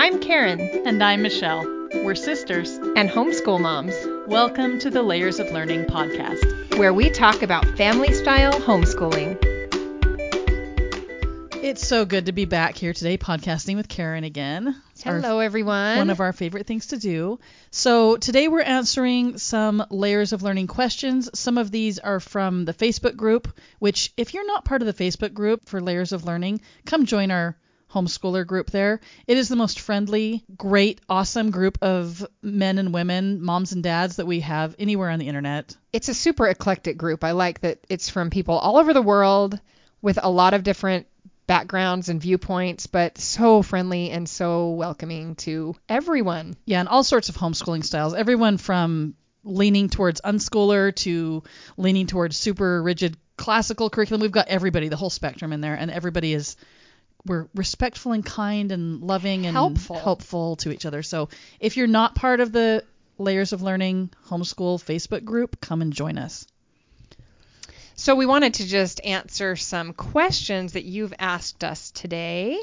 I'm Karen And I'm Michelle. We're sisters. and homeschool moms, Welcome to the Layers of Learning podcast. where we talk about family style homeschooling. It's so good to be back here today podcasting with Karen again. It's our- Hello, everyone. one of our favorite things to do. So today we're answering some layers of learning questions. Some of these are from the Facebook group, which if you're not part of the Facebook group for layers of learning, come join our homeschooler group there. It is the most friendly, great, awesome group of men and women, moms and dads that we have anywhere on the internet. it's a super eclectic group. I like that it's from people all over the world with a lot of different backgrounds and viewpoints, but so friendly and so welcoming to everyone. Yeah, and all sorts of homeschooling styles. Everyone from leaning towards unschooler to leaning towards super rigid classical curriculum. We've got everybody, the whole spectrum in there, and everybody is we're respectful and kind and loving and Helpful. helpful to each other. So if you're not part of the Layers of Learning homeschool Facebook group, come and join us. So we wanted to just answer some questions that you've asked us today.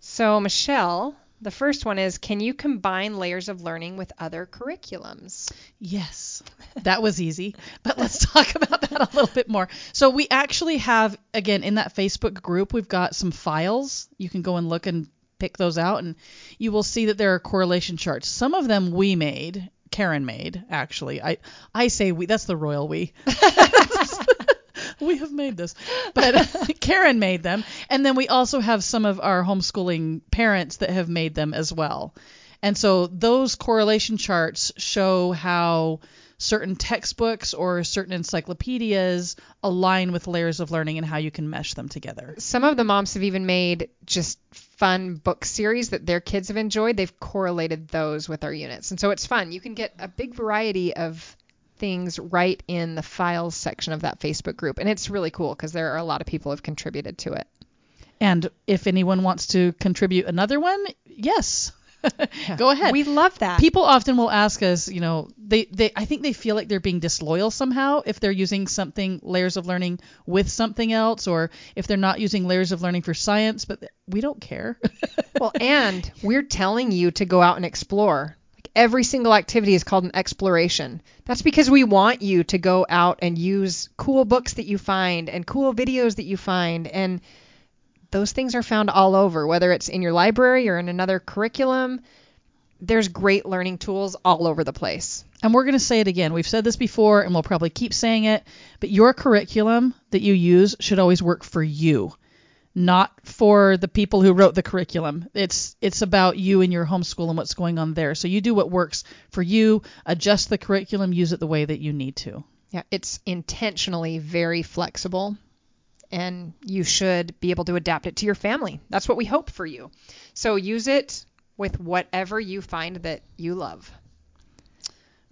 So, Michelle, the first one is Can you combine layers of learning with other curriculums? Yes, that was easy. But let's talk about that a little bit more. So we actually have, again, in that Facebook group, we've got some files. You can go and look and pick those out, and you will see that there are correlation charts. Some of them we made, Karen made, actually. I I say we. That's the royal we. we have made this, but uh, Karen made them, and then we also have some of our homeschooling parents that have made them as well. And so those correlation charts show how certain textbooks or certain encyclopedias align with layers of learning and how you can mesh them together. Some of the moms have even made just fun book series that their kids have enjoyed. They've correlated those with our units. And so it's fun. You can get a big variety of things right in the files section of that Facebook group. And it's really cool because there are a lot of people who have contributed to it. And if anyone wants to contribute another one, yes. Go ahead. We love that. People often will ask us, you know, they, they I think they feel like they're being disloyal somehow if they're using something layers of learning with something else or if they're not using layers of learning for science, but we don't care. well, and we're telling you to go out and explore. Every single activity is called an exploration. That's because we want you to go out and use cool books that you find and cool videos that you find and those things are found all over, whether it's in your library or in another curriculum. There's great learning tools all over the place. And we're going to say it again. We've said this before and we'll probably keep saying it, but your curriculum that you use should always work for you, not for the people who wrote the curriculum. It's it's about you and your homeschool and what's going on there. So you do what works for you, adjust the curriculum, use it the way that you need to. Yeah, it's intentionally very flexible and you should be able to adapt it to your family. That's what we hope for you. So use it with whatever you find that you love.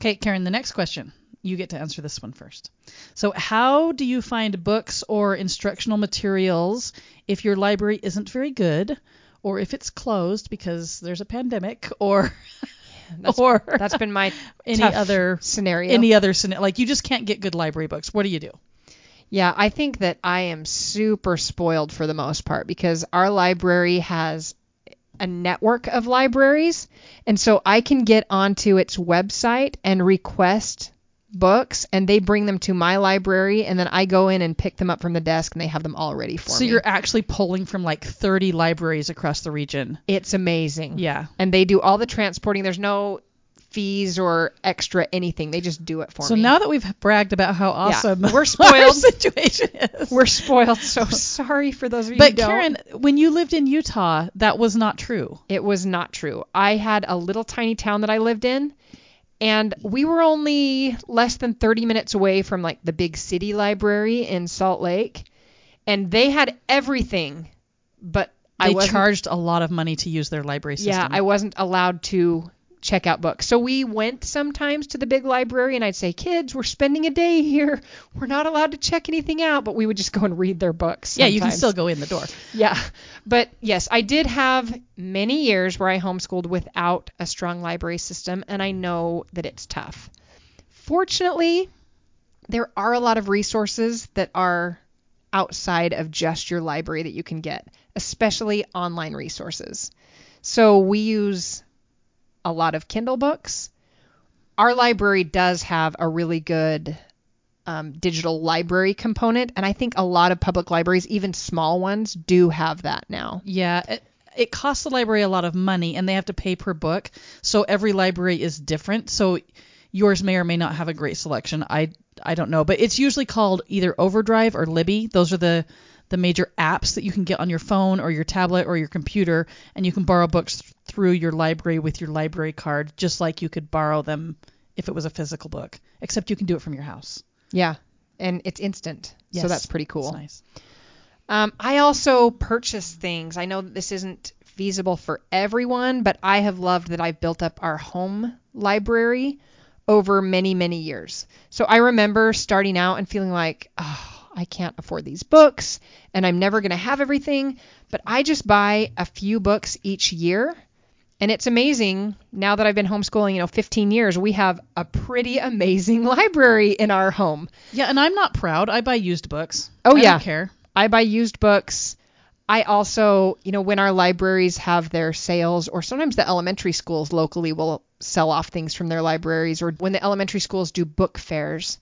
Okay, Karen, the next question. You get to answer this one first. So, how do you find books or instructional materials if your library isn't very good, or if it's closed because there's a pandemic, or That's, or that's been my any other scenario. any other scena- like you just can't get good library books. What do you do? Yeah, I think that I am super spoiled for the most part because our library has a network of libraries. And so I can get onto its website and request books and they bring them to my library and then I go in and pick them up from the desk and they have them all ready for So me. So you're actually pulling from like 30 libraries across the region. it's amazing. Yeah. And they do all the transporting. There's no fees or extra anything. They just do it for So me. So now that we've bragged about how awesome we're our spoiled. situation is. we're spoiled. So sorry for those of you but. Karen, when you lived in Utah, that was not true. It was not true. I had a little tiny town that I lived in, and we were only less than 30 minutes away from like the big city library in Salt Lake, and they had everything, but They wasn't. charged a lot of money to use their library system. yeah, I wasn't allowed to check out books. So we went sometimes to the big library, and I'd say, "Kids, we're spending a day here. We're not allowed to check anything out," but we would just go and read their books. yeah, you can still go in the door. Yeah. But yes, I did have many years where I homeschooled without a strong library system, and I know that it's tough. Fortunately, there are a lot of resources that are outside of just your library that you can get, especially online resources. So we use a lot of Kindle books. Our library does have a really good um, digital library component, and I think a lot of public libraries, even small ones, do have that now. Yeah, it, it costs the library a lot of money, and they have to pay per book. So every library is different. So yours may or may not have a great selection. I I don't know, but it's usually called either Overdrive or Libby. Those are the the major apps that you can get on your phone or your tablet or your computer, and you can borrow books through your library with your library card, just like you could borrow them if it was a physical book, except you can do it from your house. Yeah, and it's instant, Yes, so that's pretty cool. Nice. Um, I also purchase things. I know that this isn't feasible for everyone, but I have loved that I've built up our home library over many, many years. So I remember starting out and feeling like, oh, I can't afford these books and I'm never going to have everything. But I just buy a few books each year. And it's amazing now that I've been homeschooling, you know, 15 years, we have a pretty amazing library in our home. Yeah, and I'm not proud. I buy used books. Oh, I yeah. don't care. I buy used books. I also, you know, when our libraries have their sales, or sometimes the elementary schools locally will sell off things from their libraries, or when the elementary schools do book fairs,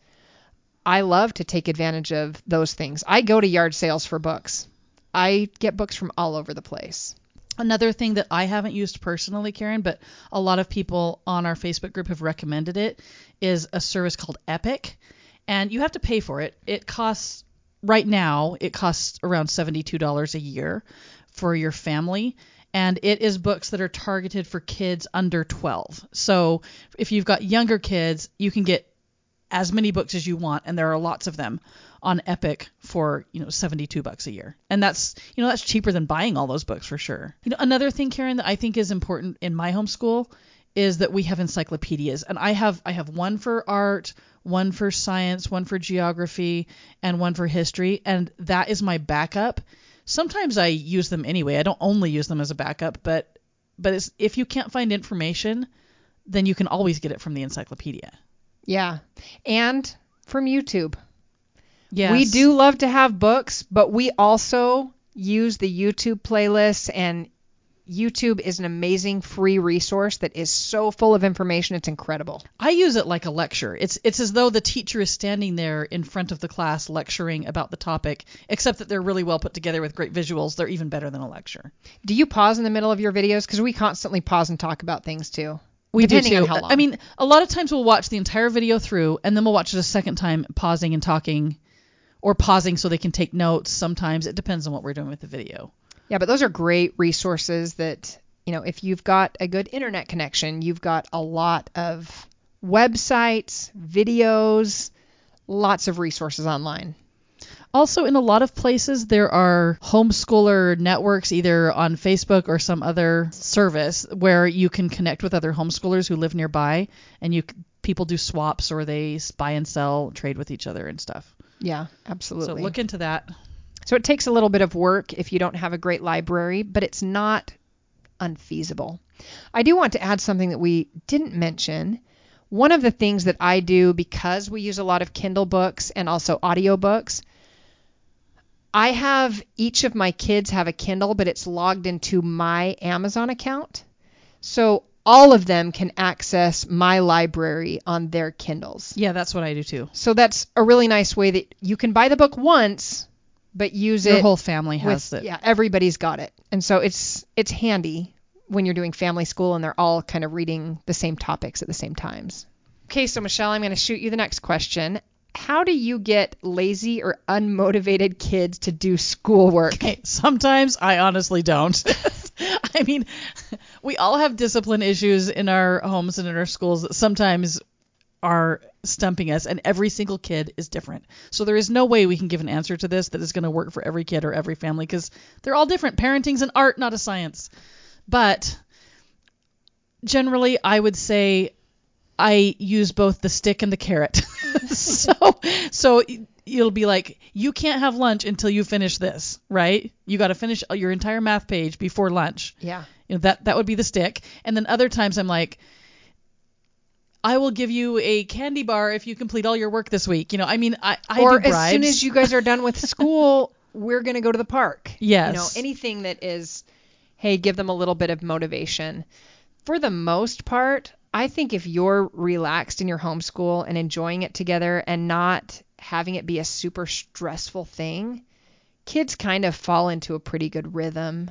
I love to take advantage of those things. I go to yard sales for books. I get books from all over the place. Another thing that I haven't used personally, Karen, but a lot of people on our Facebook group have recommended it, is a service called Epic. And you have to pay for it. It costs, right now, it costs around $72 a year for your family. And it is books that are targeted for kids under 12. So if you've got younger kids, you can get as many books as you want, and there are lots of them on Epic for you know 72 bucks a year, and that's you know that's cheaper than buying all those books for sure. You know another thing, Karen, that I think is important in my homeschool is that we have encyclopedias, and I have I have one for art, one for science, one for geography, and one for history, and that is my backup. Sometimes I use them anyway. I don't only use them as a backup, but but if you can't find information, then you can always get it from the encyclopedia. Yeah. And from YouTube. Yes. We do love to have books, but we also use the YouTube playlists and YouTube is an amazing free resource that is so full of information. It's incredible. I use it like a lecture. It's it's as though the teacher is standing there in front of the class lecturing about the topic, except that they're really well put together with great visuals. They're even better than a lecture. Do you pause in the middle of your videos? Because we constantly pause and talk about things too. We depending do too. on how long. I mean, a lot of times we'll watch the entire video through and then we'll watch it a second time, pausing and talking, or pausing so they can take notes. Sometimes it depends on what we're doing with the video. Yeah, but those are great resources that, you know, if you've got a good internet connection, you've got a lot of websites, videos, lots of resources online. Also, in a lot of places, there are homeschooler networks, either on Facebook or some other service, where you can connect with other homeschoolers who live nearby, and you people do swaps or they buy and sell, trade with each other and stuff. Yeah, absolutely. So look into that. So it takes a little bit of work if you don't have a great library, but it's not unfeasible. I do want to add something that we didn't mention. One of the things that I do because we use a lot of Kindle books and also audiobooks, I have each of my kids have a Kindle, but it's logged into my Amazon account. So all of them can access my library on their Kindles. Yeah, that's what I do too. So that's a really nice way that you can buy the book once, but use it. Your it whole family has with, it. yeah, everybody's got it. And so it's it's handy when you're doing family school and they're all kind of reading the same topics at the same times. Okay, so Michelle, I'm going to shoot you the next question. How do you get lazy or unmotivated kids to do schoolwork? Okay, sometimes I honestly don't. I mean, we all have discipline issues in our homes and in our schools that sometimes are stumping us, and every single kid is different. So there is no way we can give an answer to this that is going to work for every kid or every family because they're all different. Parenting's an art, not a science. But generally, I would say I use both the stick and the carrot. so, so you'll be like, you can't have lunch until you finish this, right? You got to finish your entire math page before lunch. Yeah. You know, that that would be the stick. And then other times I'm like, I will give you a candy bar if you complete all your work this week. You know, I mean, I, I or do as soon as you guys are done with school, we're going to go to the park. Yes. You know, anything that is hey, give them a little bit of motivation. For the most part, I think if you're relaxed in your homeschool and enjoying it together and not having it be a super stressful thing, kids kind of fall into a pretty good rhythm.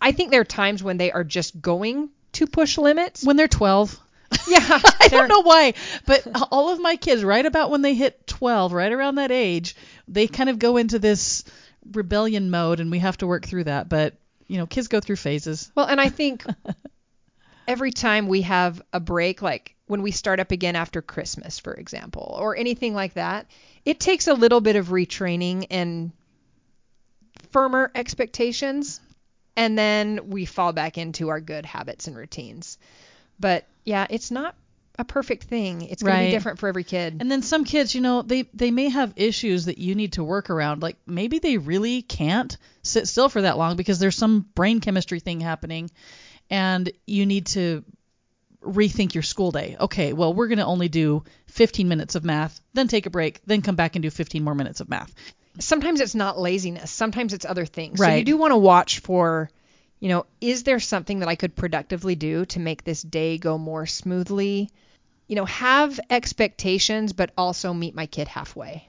I think there are times when they are just going to push limits. When they're 12. Yeah, I don't know why, but all of my kids, right about when they hit 12, right around that age, they kind of go into this rebellion mode, and we have to work through that. But you know, kids go through phases. Well, and I think every time we have a break, like when we start up again after Christmas, for example, or anything like that, it takes a little bit of retraining and firmer expectations, and then we fall back into our good habits and routines. But yeah, it's not a perfect thing. It's going to be different for every kid. And then some kids, you know, they they may have issues that you need to work around. Like maybe they really can't sit still for that long because there's some brain chemistry thing happening, and you need to rethink your school day. Okay, well we're going to only do 15 minutes of math, then take a break, then come back and do 15 more minutes of math. sometimes it's not laziness. Sometimes it's other things. Right. So you do want to watch for, you know, is there something that I could productively do to make this day go more smoothly? You know, have expectations, but also meet my kid halfway.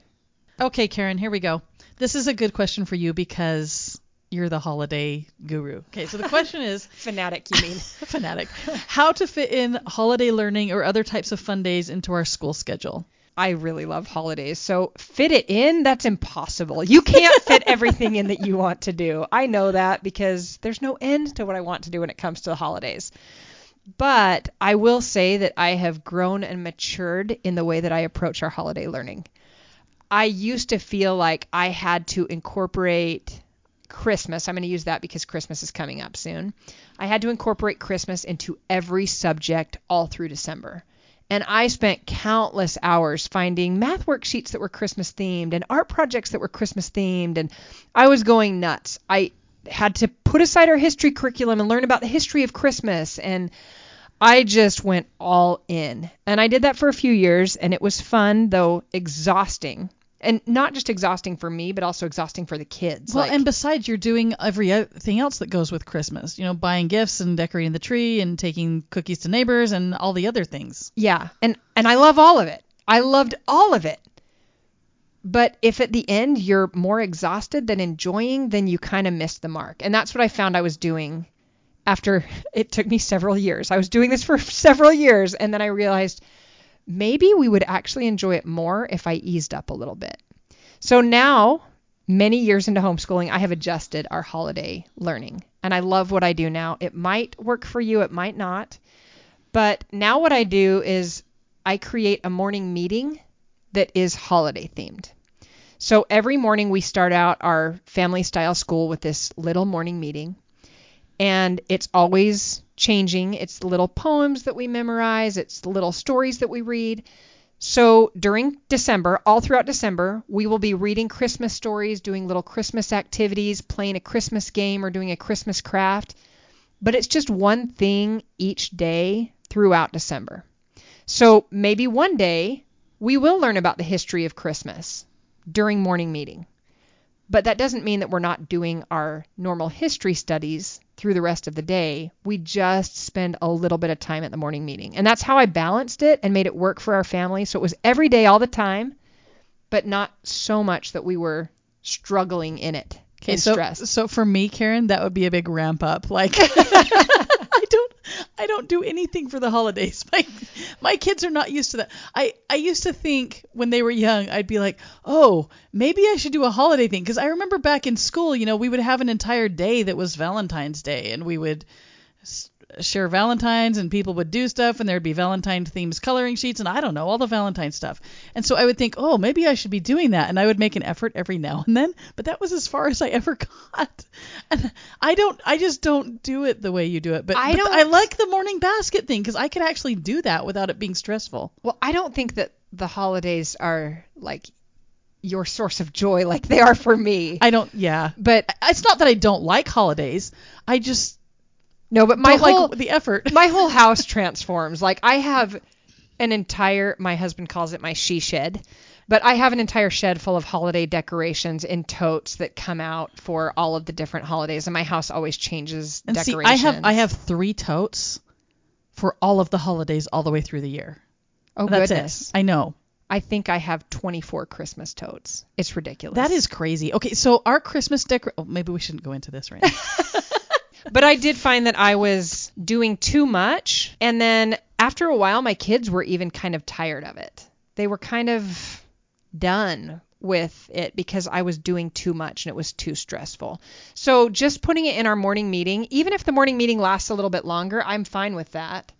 Okay, Karen, here we go. This is a good question for you because you're the holiday guru. Okay, so the question is Fanatic, you mean? fanatic. How to fit in holiday learning or other types of fun days into our school schedule? I really love holidays. So fit it in, that's impossible. You can't fit everything in that you want to do. I know that because there's no end to what I want to do when it comes to the holidays. But I will say that I have grown and matured in the way that I approach our holiday learning. I used to feel like I had to incorporate Christmas. I'm going to use that because Christmas is coming up soon. I had to incorporate Christmas into every subject all through December. And I spent countless hours finding math worksheets that were Christmas themed and art projects that were Christmas themed. And I was going nuts. I had to put aside our history curriculum and learn about the history of Christmas. And I just went all in. And I did that for a few years. And it was fun, though exhausting. And not just exhausting for me, but also exhausting for the kids. Well, Like- and besides, you're doing everything else that goes with Christmas. You know, buying gifts and decorating the tree and taking cookies to neighbors and all the other things. Yeah, and and I love all of it. I loved all of it. But if at the end you're more exhausted than enjoying, then you kind of missed the mark. And that's what I found I was doing after it took me several years. I was doing this for several years and then I realized maybe we would actually enjoy it more if I eased up a little bit. So now, many years into homeschooling, I have adjusted our holiday learning. And I love what I do now. It might work for you, it might not. But now what I do is I create a morning meeting that is holiday themed. So every morning we start out our family style school with this little morning meeting. And it's always changing. It's little poems that we memorize, it's the little stories that we read. So during December, all throughout December, we will be reading Christmas stories, doing little Christmas activities, playing a Christmas game, or doing a Christmas craft. But it's just one thing each day throughout December. So maybe one day we will learn about the history of Christmas during morning meeting. But that doesn't mean that we're not doing our normal history studies through the rest of the day. We just spend a little bit of time at the morning meeting. And that's how I balanced it and made it work for our family. So it was every day, all the time, but not so much that we were struggling in it. in so stress. so for me, Karen, that would be a big ramp up. Like I don't don't anything for the holidays. My my kids are not used to that. I I used to think when they were young, I'd be like, "Oh, maybe I should do a holiday thing." Cuz I remember back in school, you know, we would have an entire day that was Valentine's Day and we would share Valentines and people would do stuff and there'd be Valentine themes coloring sheets and I don't know, all the Valentine stuff. And so I would think, "Oh, maybe I should be doing that." And I would make an effort every now and then, but that was as far as I ever got. And I don't I just don't do it the way you do it. But I but don't- I like the morning basket thing cuz I could actually do that without it being stressful. Well, I don't think that the holidays are like your source of joy like they are for me. I don't yeah. but It's not that I don't like holidays. I just no, but my don't whole like the effort. my whole house transforms. Like I have an entire my husband calls it my she shed. But I have an entire shed full of holiday decorations in totes that come out for all of the different holidays, and my house always changes And see, decorations. I have I have three totes for all of the holidays all the way through the year. oh That's goodness. it. I know. I think I have 24 Christmas totes. It's ridiculous. That is crazy. Okay, so our Christmas decor. Oh, maybe we shouldn't go into this right now. But I did find that I was doing too much. And then after a while, my kids were even kind of tired of it. They were kind of done with it because I was doing too much and it was too stressful. So just putting it in our morning meeting, even if the morning meeting lasts a little bit longer, I'm fine with that.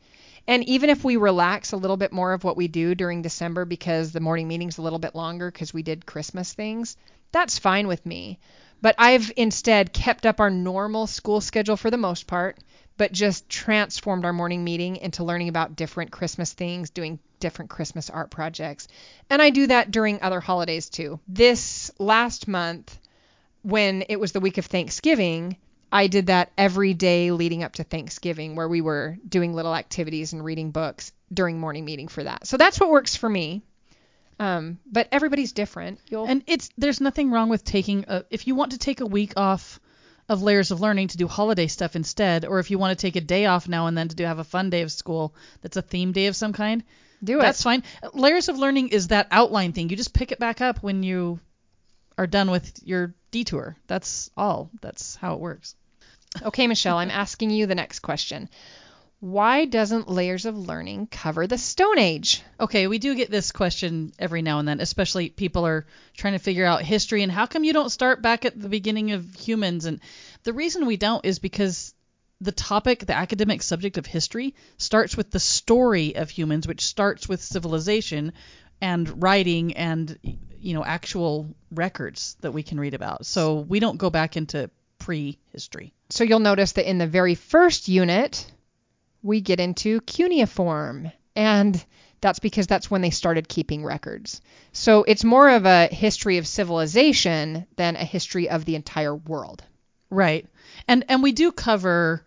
And even if we relax a little bit more of what we do during December because the morning meeting's a little bit longer because we did Christmas things, that's fine with me. But I've instead kept up our normal school schedule for the most part, but just transformed our morning meeting into learning about different Christmas things, doing different Christmas art projects. And I do that during other holidays too. This last month, when it was the week of Thanksgiving, I did that every day leading up to Thanksgiving, where we were doing little activities and reading books during morning meeting for that. So that's what works for me. Um, but everybody's different. You'll and it's there's nothing wrong with taking a, if you want to take a week off of layers of learning to do holiday stuff instead, or if you want to take a day off now and then to do have a fun day of school that's a theme day of some kind, do it. that's fine. Layers of learning is that outline thing. You just pick it back up when you are done with your detour. That's all. That's how it works. Okay, Michelle, I'm asking you the next question. Why doesn't Layers of Learning cover the Stone Age? Okay, we do get this question every now and then, especially people are trying to figure out history and how come you don't start back at the beginning of humans? And the reason we don't is because the topic, the academic subject of history, starts with the story of humans, which starts with civilization and writing and you know actual records that we can read about. So we don't go back into prehistory. So you'll notice that in the very first unit, we get into cuneiform. And that's because that's when they started keeping records. So it's more of a history of civilization than a history of the entire world. Right. And and we do cover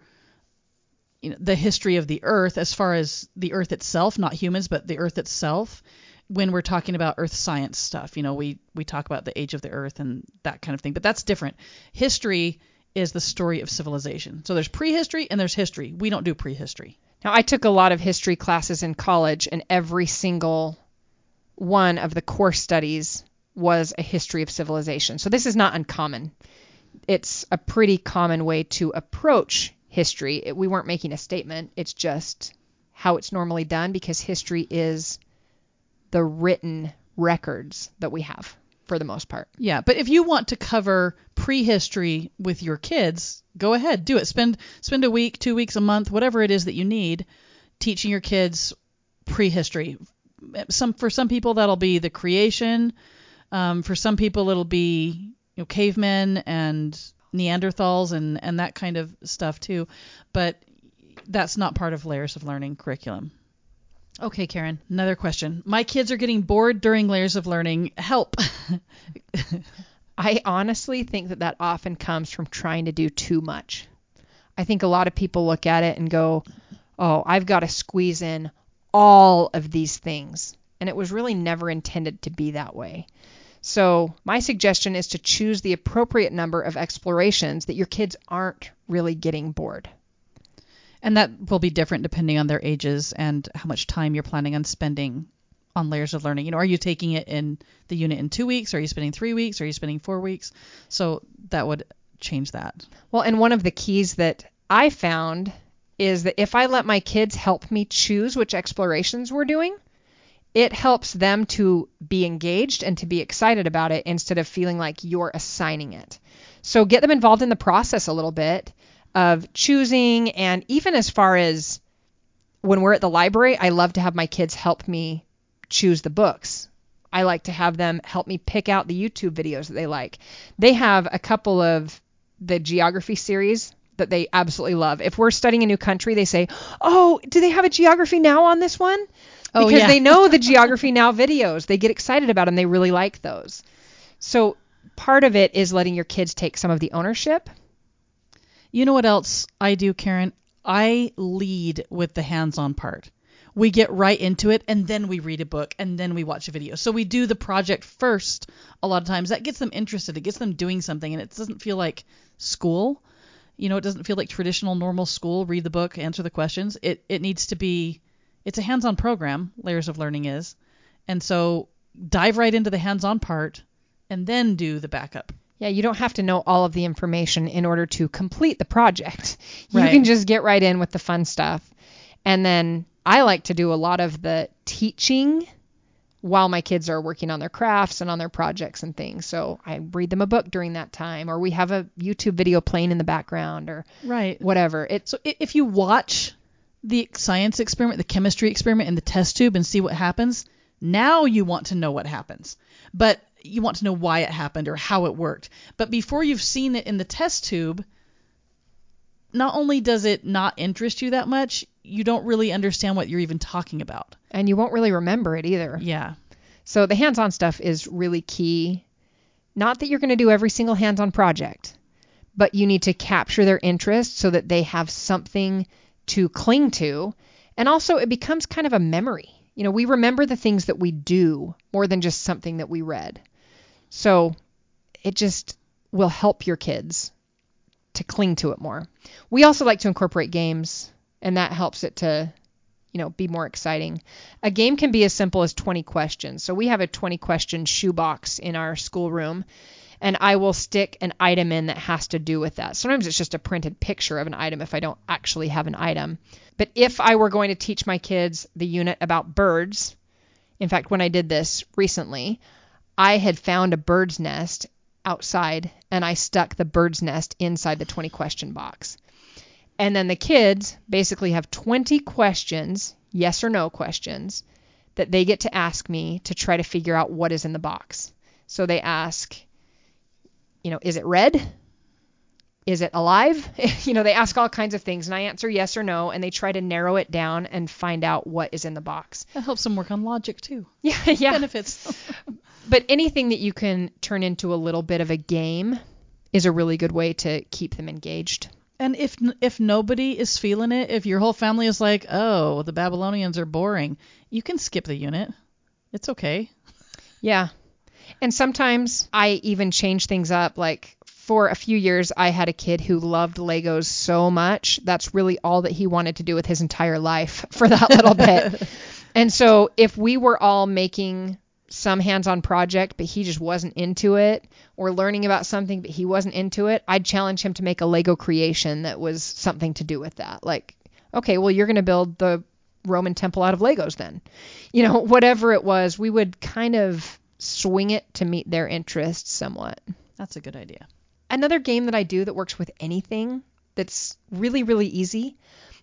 you know, the history of the earth as far as the earth itself, not humans, but the earth itself when we're talking about earth science stuff. You know, we we talk about the age of the earth and that kind of thing, but that's different. History is the story of civilization. So there's prehistory and there's history. We don't do prehistory. Now, I took a lot of history classes in college, and every single one of the course studies was a history of civilization. So this is not uncommon. It's a pretty common way to approach history. It, we weren't making a statement, it's just how it's normally done because history is the written records that we have for the most part. Yeah, but if you want to cover prehistory with your kids, go ahead, do it. Spend spend a week, two weeks, a month, whatever it is that you need, teaching your kids prehistory. Some for some people that'll be the creation. Um, for some people it'll be you know cavemen and Neanderthals and and that kind of stuff too. But that's not part of layers of learning curriculum. Okay, Karen, another question. My kids are getting bored during layers of learning. Help. I honestly think that that often comes from trying to do too much. I think a lot of people look at it and go, "Oh, I've got to squeeze in all of these things." And it was really never intended to be that way. So, my suggestion is to choose the appropriate number of explorations that your kids aren't really getting bored. And that will be different depending on their ages and how much time you're planning on spending on layers of learning. You know, are you taking it in the unit in two weeks? Are you spending three weeks? Are you spending four weeks? So that would change that. Well, and one of the keys that I found is that if I let my kids help me choose which explorations we're doing, it helps them to be engaged and to be excited about it instead of feeling like you're assigning it. So get them involved in the process a little bit of choosing and even as far as when we're at the library, I love to have my kids help me choose the books. I like to have them help me pick out the YouTube videos that they like. They have a couple of the geography series that they absolutely love. If we're studying a new country, they say, "Oh, do they have a geography now on this one?" Oh, because yeah. they know the geography now videos. They get excited about them. They really like those. So part of it is letting your kids take some of the ownership. You know what else I do, Karen? I lead with the hands-on part. we get right into it and then we read a book and then we watch a video. So we do the project first a lot of times. That gets them interested. It gets them doing something and it doesn't feel like school. You know, it doesn't feel like traditional normal school, read the book, answer the questions. It it needs to be it's a hands-on program, Layers of Learning is. And so dive right into the hands-on part and then do the backup. Yeah, you don't have to know all of the information in order to complete the project. You Right. can just get right in with the fun stuff. And then I like to do a lot of the teaching while my kids are working on their crafts and on their projects and things. So I read them a book during that time, or we have a YouTube video playing in the background, or Right. whatever. It So if you watch the science experiment, the chemistry experiment in the test tube and see what happens, now you want to know what happens. But you want to know why it happened or how it worked. But before you've seen it in the test tube, not only does it not interest you that much, you don't really understand what you're even talking about. and you won't really remember it either. Yeah. So the hands-on stuff is really key. Not that you're going to do every single hands-on project, but you need to capture their interest so that they have something to cling to. And also it becomes kind of a memory. You know, we remember the things that we do more than just something that we read. So it just will help your kids to cling to it more. We also like to incorporate games and that helps it to you know, be more exciting. A game can be as simple as 20 questions. So we have a 20 question shoebox in our schoolroom, and I will stick an item in that has to do with that. Sometimes it's just a printed picture of an item if I don't actually have an item. But if I were going to teach my kids the unit about birds, in fact, when I did this recently, I had found a bird's nest outside and I stuck the bird's nest inside the 20 question box. And then the kids basically have 20 questions, yes or no questions, that they get to ask me to try to figure out what is in the box. So they ask, you know, is it red? Is it alive? you know, they ask all kinds of things and I answer yes or no and they try to narrow it down and find out what is in the box. That helps them work on logic too. Yeah, yeah. Benefits. But anything that you can turn into a little bit of a game is a really good way to keep them engaged. And if if nobody is feeling it, if your whole family is like, "Oh, the Babylonians are boring," you can skip the unit. It's okay. Yeah. And sometimes I even change things up. Like for a few years, I had a kid who loved Legos so much. That's really all that he wanted to do with his entire life for that little bit. And so if we were all making some hands-on project, but he just wasn't into it, or learning about something, but he wasn't into it, I'd challenge him to make a Lego creation that was something to do with that. Like, okay, well, you're going to build the Roman temple out of Legos then. You know, whatever it was, we would kind of swing it to meet their interests somewhat. That's a good idea. Another game that I do that works with anything that's really, really easy.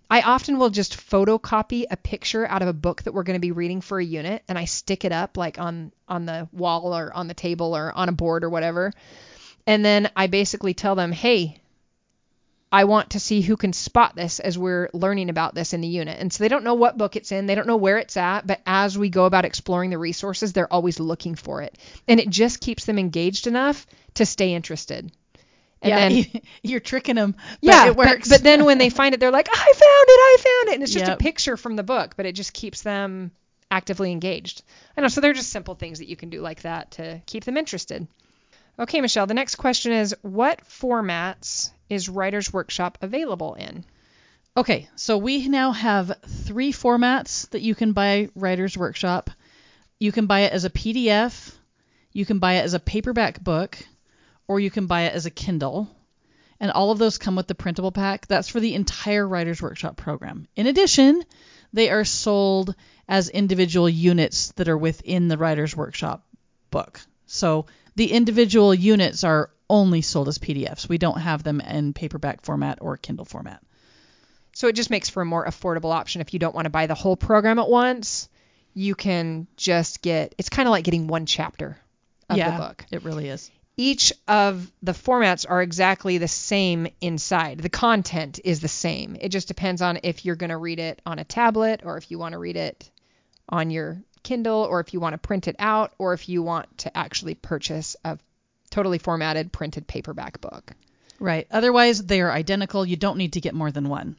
I often will just photocopy a picture out of a book that we're going to be reading for a unit and I stick it up like on on the wall or on the table or on a board or whatever. And then I basically tell them, "Hey, I want to see who can spot this as we're learning about this in the unit. And so they don't know what book it's in, they don't know where it's at, but as we go about exploring the resources, they're always looking for it. And it just keeps them engaged enough to stay interested. And yeah, then you're tricking them. yeah, it but- works. But, then when they find it, they're like, I found it, I found it. And it's just Yep. a picture from the book, but it just keeps them actively engaged. I know. So they're just simple things that you can do like that to keep them interested. Okay, Michelle, the next question is what formats is Writer's Workshop available in? Okay, so we now have three formats that you can buy Writer's Workshop. You can buy it as a PDF, you can buy it as a paperback book, or you can buy it as a Kindle. And all of those come with the printable pack. That's for the entire Writer's Workshop program. In addition, they are sold as individual units that are within the Writer's Workshop book. So the individual units are only sold as PDFs. We don't have them in paperback format or Kindle format. So it just makes for a more affordable option if you don't want to buy the whole program at once. You can just get it's kind of like getting one chapter of yeah, the book. It really is. each of the formats are exactly the same inside. The content is the same. It just depends on if you're going to read it on a tablet or if you want to read it on your Kindle or if you want to print it out or if you want to actually purchase a totally formatted printed paperback book. Right. Otherwise, they are identical. You don't need to get more than one.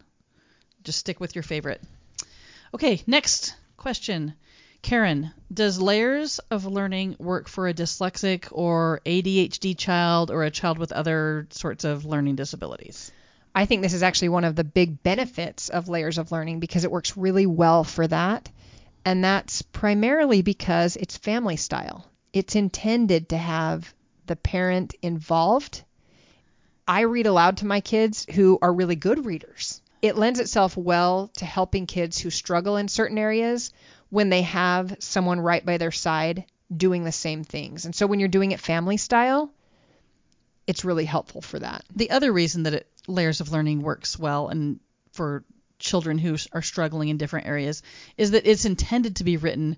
Just stick with your favorite. Okay, next question. Karen, does layers of learning work for a dyslexic or ADHD child or a child with other sorts of learning disabilities? I think this is actually one of the big benefits of layers of learning because it works really well for that. And that's primarily because it's family style. It's intended to have the parent involved. I read aloud to my kids who are really good readers. It lends itself well to helping kids who struggle in certain areas when they have someone right by their side doing the same things. And so when you're doing it family style, it's really helpful for that. The other reason that it, layers of learning works well and for children who are struggling in different areas is that it's intended to be written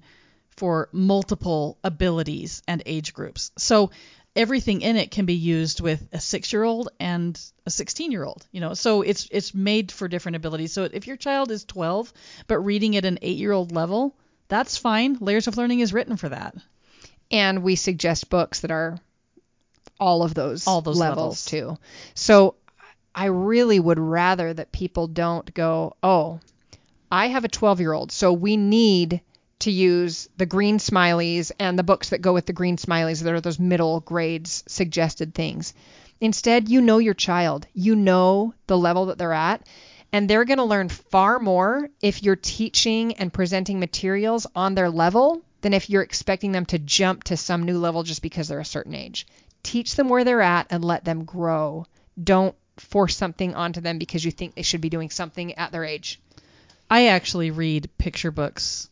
for multiple abilities and age groups. So everything in it can be used with a 6-year-old and a 16-year-old, you know. So it's it's made for different abilities. So if your child is 12 but reading at an 8-year-old level, that's fine. Layers of Learning is written for that. And we suggest books that are all of those, all those levels, levels. too. So I really would rather that people don't go, oh, I have a 12 year old, so we need to use the green smileys and the books that go with the green smileys that are those middle grades suggested things. Instead, you know your child, you know the level that they're at, and they're going to learn far more if you're teaching and presenting materials on their level than if you're expecting them to jump to some new level just because they're a certain age. Teach them where they're at and let them grow. Don't force something onto them because you think they should be doing something at their age. I actually read picture books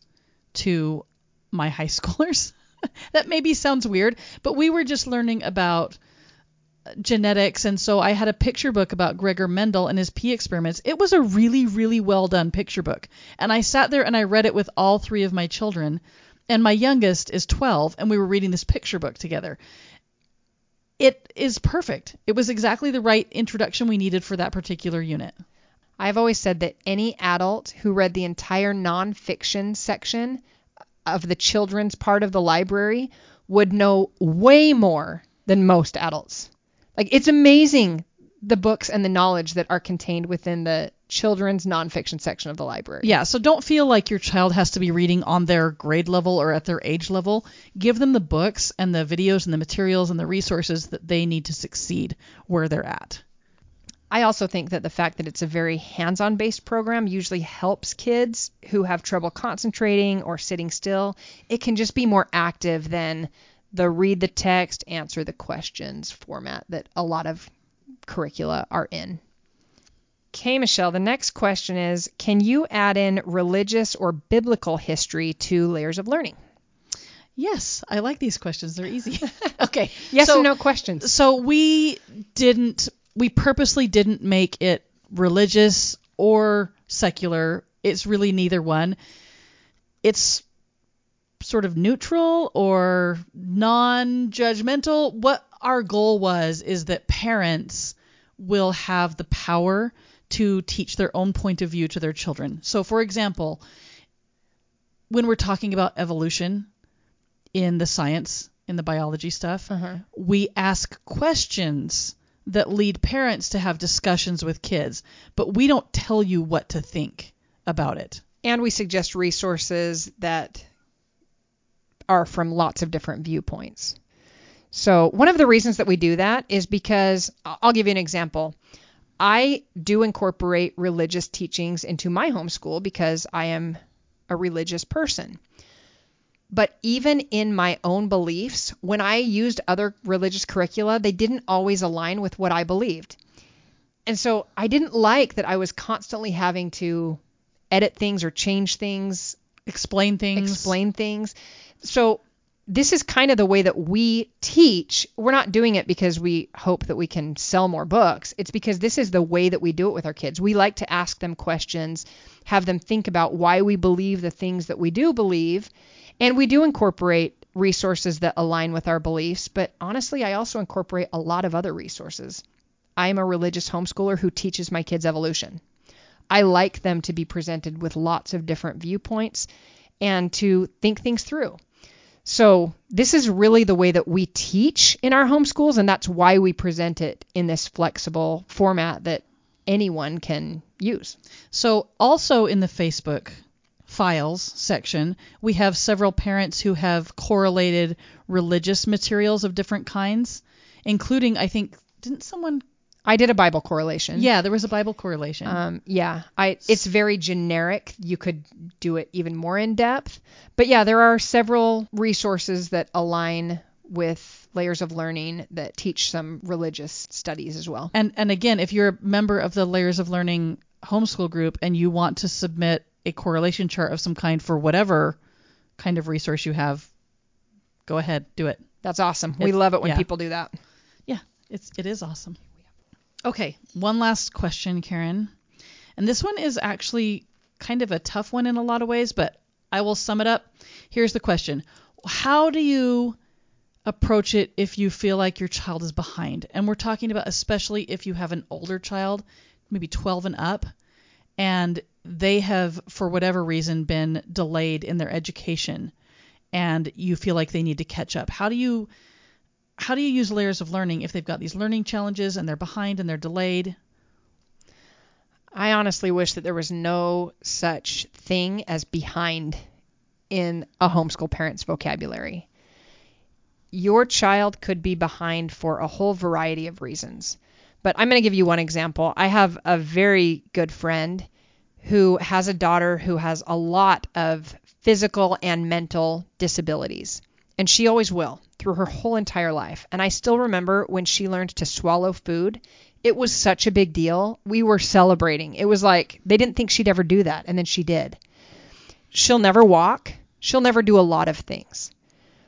to my high schoolers. that maybe sounds weird, but we were just learning about uh, genetics and so I had a picture book about Gregor Mendel and his pea experiments. It was a really really well done picture book. And I sat there and I read it with all three of my children. And my youngest is 12 and we were reading this picture book together. It is perfect. It was exactly the right introduction we needed for that particular unit. I've always said that any adult who read the entire nonfiction section of the children's part of the library would know way more than most adults. Like it's amazing the books and the knowledge that are contained within the children's nonfiction section of the library. Yeah, so don't feel like your child has to be reading on their grade level or at their age level. Give them the books and the videos and the materials and the resources that they need to succeed where they're at. I also think that the fact that it's a very hands on based program usually helps kids who have trouble concentrating or sitting still. It can just be more active than the read the text, answer the questions format that a lot of curricula are in. Okay, Michelle, the next question is Can you add in religious or biblical history to layers of learning? Yes, I like these questions. They're easy. okay. Yes so, and no questions. So we didn't, we purposely didn't make it religious or secular. It's really neither one. It's sort of neutral or non judgmental. What our goal was is that parents will have the power to teach their own point of view to their children. So, for example, when we're talking about evolution in the science, in the biology stuff, Uh-huh. we ask questions that lead parents to have discussions with kids, but we don't tell you what to think about it. And we suggest resources that are from lots of different viewpoints. So, one of the reasons that we do that is because I'll give you an example. I do incorporate religious teachings into my homeschool because I am a religious person. But even in my own beliefs, when I used other religious curricula, they didn't always align with what I believed. And so I didn't like that I was constantly having to edit things or change things Explain things. explain things. So this is kind of the way that we teach. We're not doing it because we hope that we can sell more books. It's because this is the way that we do it with our kids. We like to ask them questions, have them think about why we believe the things that we do believe, and we do incorporate resources that align with our beliefs, but honestly, I also incorporate a lot of other resources. I am a religious homeschooler who teaches my kids evolution. I like them to be presented with lots of different viewpoints and to think things through. So, this is really the way that we teach in our homeschools, and that's why we present it in this flexible format that anyone can use. So, also in the Facebook files section, we have several parents who have correlated religious materials of different kinds, including, I think, didn't someone? I did a Bible correlation. Yeah, there was a Bible correlation. Um, yeah, I it's very generic. You could do it even more in depth. But yeah, there are several resources that align with layers of learning that teach some religious studies as well. And and again, if you're a member of the Layers of Learning homeschool group and you want to submit a correlation chart of some kind for whatever kind of resource you have, go ahead, do it. That's awesome. we love it when yeah. people do that. Yeah, it's it is awesome. Okay, one last question, Karen. And this one is actually kind of a tough one in a lot of ways, but I will sum it up. Here's the question. How do you approach it if you feel like your child is behind? And we're talking about especially if you have an older child, maybe 12 and up, and they have for whatever reason been delayed in their education and you feel like they need to catch up. How do you how do you use layers of learning if they've got these learning challenges and they're behind and they're delayed? I honestly wish that there was no such thing as behind in a homeschool parent's vocabulary. Your child could be behind for a whole variety of reasons. But I'm going to give you one example. I have a very good friend who has a daughter who has a lot of physical and mental disabilities. And she always will through her whole entire life. And I still remember when she learned to swallow food, it was such a big deal. We were celebrating. It was like they didn't think she'd ever do that. And then she did. She'll never walk, she'll never do a lot of things.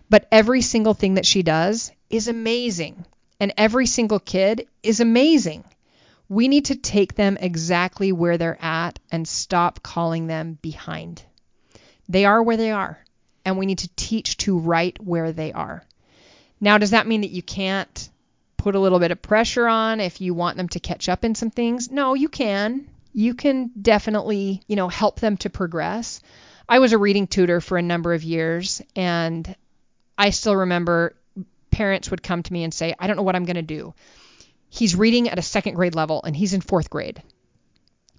But every single thing that she does is amazing. And every single kid is amazing. We need to take them exactly where they're at and stop calling them behind. They are where they are, and we need to teach to right where they are. Now, does that mean that you can't put a little bit of pressure on if you want them to catch up in some things? No, you can. You can definitely, you know, help them to progress. I was a reading tutor for a number of years, and I still remember parents would come to me and say, I don't know what I'm going to do. He's reading at a second grade level and he's in fourth grade.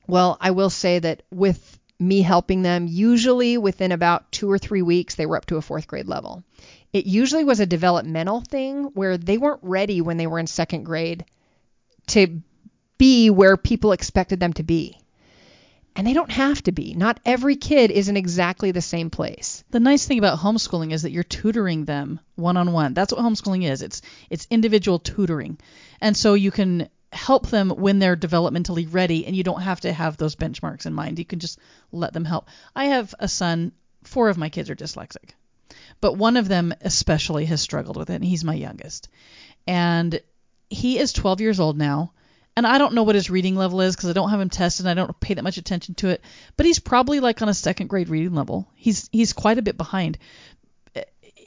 Well, I will say that with me helping them, usually within about two or three weeks, they were up to a fourth grade level. It usually was a developmental thing where they weren't ready when they were in second grade to be where people expected them to be. And they don't have to be. Not every kid is in exactly the same place. The nice thing about homeschooling is that you're tutoring them one on one. That's what homeschooling is. It's it's individual tutoring. And so you can help them when they're developmentally ready and you don't have to have those benchmarks in mind. You can just let them help. I have a son, four of my kids are dyslexic. But one of them especially has struggled with it and he's my youngest. And he is 12 years old now. And I don't know what his reading level is because I don't have him tested and I don't pay that much attention to it. But he's probably like on a second grade reading level. He's he's quite a bit behind, eh,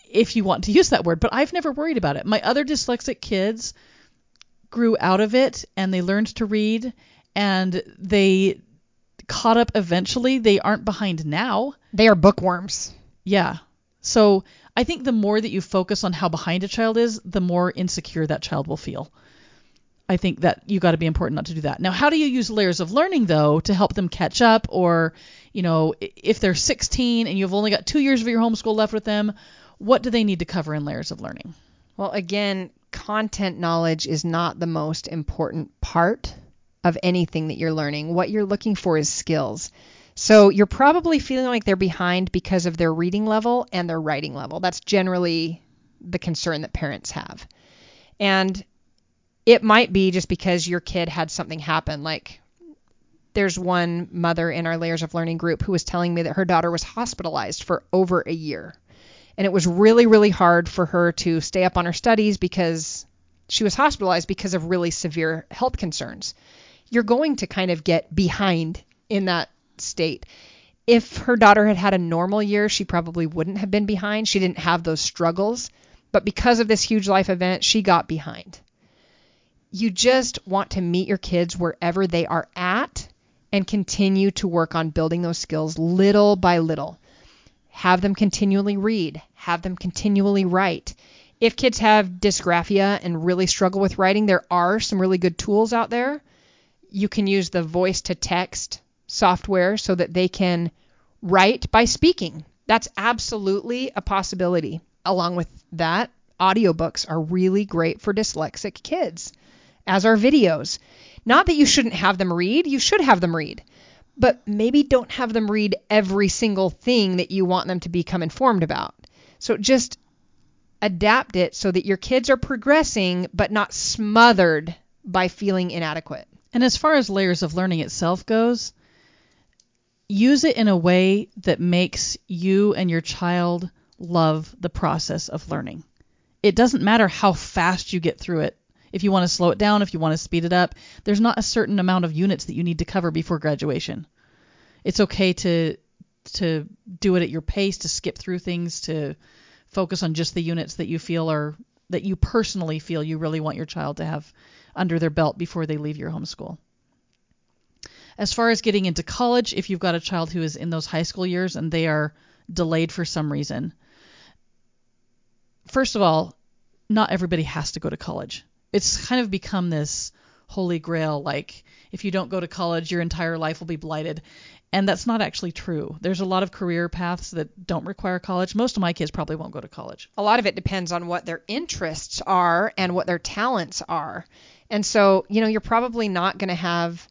if you want to use that word. But I've never worried about it. My other dyslexic kids grew out of it and they learned to read and they caught up eventually. They aren't behind now. They are bookworms. Yeah. So I think the more that you focus on how behind a child is, the more insecure that child will feel. I think that you got to be important not to do that. Now, how do you use layers of learning though to help them catch up or, you know, if they're 16 and you've only got 2 years of your homeschool left with them, what do they need to cover in layers of learning? Well, again, content knowledge is not the most important part of anything that you're learning. What you're looking for is skills. So you're probably feeling like they're behind because of their reading level and their writing level. That's generally the concern that parents have. And it might be just because your kid had something happen. Like there's one mother in our Layers of Learning group who was telling me that her daughter was hospitalized for over a year. And it was really, really hard for her to stay up on her studies because she was hospitalized because of really severe health concerns. You're going to kind of get behind in that state. If her daughter had had a normal year, she probably wouldn't have been behind. She didn't have those struggles. But because of this huge life event, she got behind. You just want to meet your kids wherever they are at and continue to work on building those skills little by little. Have them continually read, have them continually write. If kids have dysgraphia and really struggle with writing, there are some really good tools out there. You can use the voice to text software so that they can write by speaking. That's absolutely a possibility. Along with that, audiobooks are really great for dyslexic kids, as our videos. Not that you shouldn't have them read, you should have them read, but maybe don't have them read every single thing that you want them to become informed about. So just adapt it so that your kids are progressing but not smothered by feeling inadequate. And as far as layers of learning itself goes, use it in a way that makes you and your child love the process of learning. It doesn't matter how fast you get through it. If you want to slow it down, if you want to speed it up, there's not a certain amount of units that you need to cover before graduation. It's okay to to do it at your pace, to skip through things, to focus on just the units that you feel are that you personally feel you really want your child to have under their belt before they leave your homeschool. As far as getting into college, if you've got a child who is in those high school years and they are delayed for some reason, first of all, not everybody has to go to college. It's kind of become this holy grail like if you don't go to college your entire life will be blighted. And that's not actually true. There's a lot of career paths that don't require college. Most of my kids probably won't go to college. A lot of it depends on what their interests are and what their talents are. And so, you know, you're probably not going to have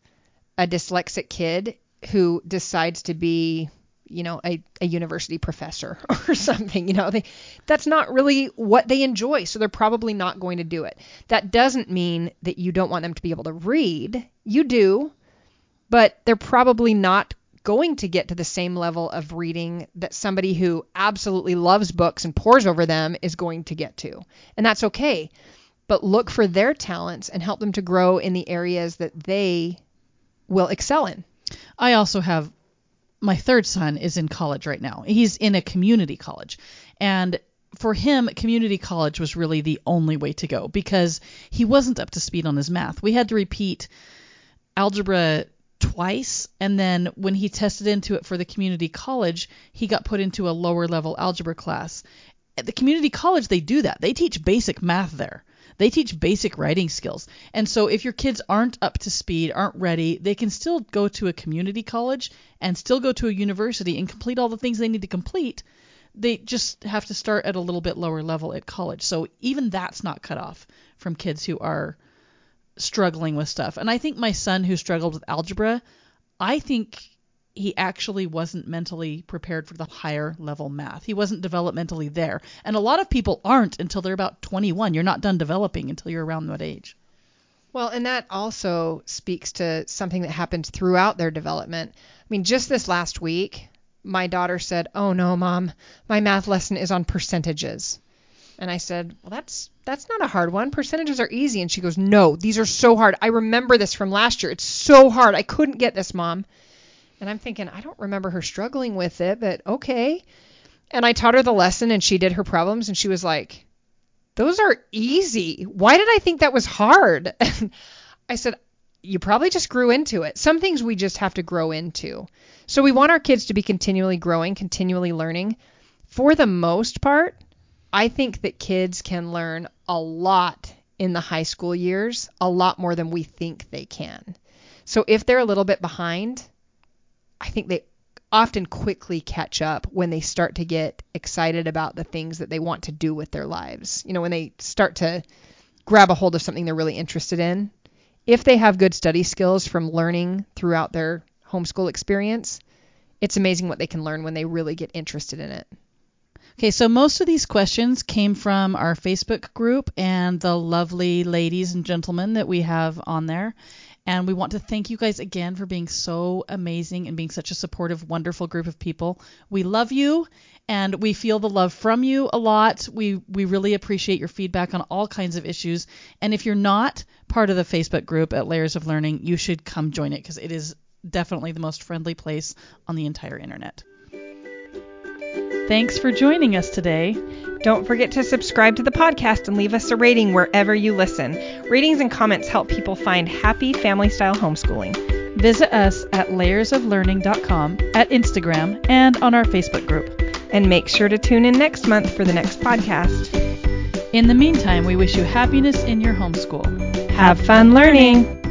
a dyslexic kid who decides to be, you know, a, a university professor or something. You know, they, that's not really what they enjoy. So they're probably not going to do it. That doesn't mean that you don't want them to be able to read. You do, but they're probably not going to get to the same level of reading that somebody who absolutely loves books and pores over them is going to get to. And that's okay. But look for their talents and help them to grow in the areas that they will excel in. I also have my third son is in college right now. He's in a community college. And for him, community college was really the only way to go because he wasn't up to speed on his math. We had to repeat algebra twice and then when he tested into it for the community college, he got put into a lower level algebra class. At the community college they do that. They teach basic math there. They teach basic writing skills. And so if your kids aren't up to speed, aren't ready, they can still go to a community college and still go to a university and complete all the things they need to complete. They just have to start at a little bit lower level at college. So even that's not cut off from kids who are struggling with stuff. And I think my son who struggled with algebra, I think he actually wasn't mentally prepared for the higher level math. He wasn't developmentally there. And a lot of people aren't until they're about 21. You're not done developing until you're around that age. Well, and that also speaks to something that happens throughout their development. I mean, just this last week, my daughter said, "Oh no, mom, my math lesson is on percentages." And I said, "Well, that's that's not a hard one. Percentages are easy." And she goes, "No, these are so hard. I remember this from last year. It's so hard. I couldn't get this, mom." And I'm thinking, I don't remember her struggling with it, but okay. And I taught her the lesson and she did her problems and she was like, those are easy. Why did I think that was hard? And I said, you probably just grew into it. Some things we just have to grow into. So we want our kids to be continually growing, continually learning. For the most part, I think that kids can learn a lot in the high school years, a lot more than we think they can. So if they're a little bit behind, I think they often quickly catch up when they start to get excited about the things that they want to do with their lives. You know, when they start to grab a hold of something they're really interested in. If they have good study skills from learning throughout their homeschool experience, it's amazing what they can learn when they really get interested in it. Okay, so most of these questions came from our Facebook group and the lovely ladies and gentlemen that we have on there. And we want to thank you guys again for being so amazing and being such a supportive, wonderful group of people. We love you and we feel the love from you a lot. We we really appreciate your feedback on all kinds of issues. And if you're not part of the Facebook group at Layers of Learning, you should come join it because it is definitely the most friendly place on the entire internet. Thanks for joining us today. Don't forget to subscribe to the podcast and leave us a rating wherever you listen. Ratings and comments help people find happy family style homeschooling. Visit us at layersoflearning.com, at Instagram, and on our Facebook group. And make sure to tune in next month for the next podcast. In the meantime, we wish you happiness in your homeschool. Have fun learning!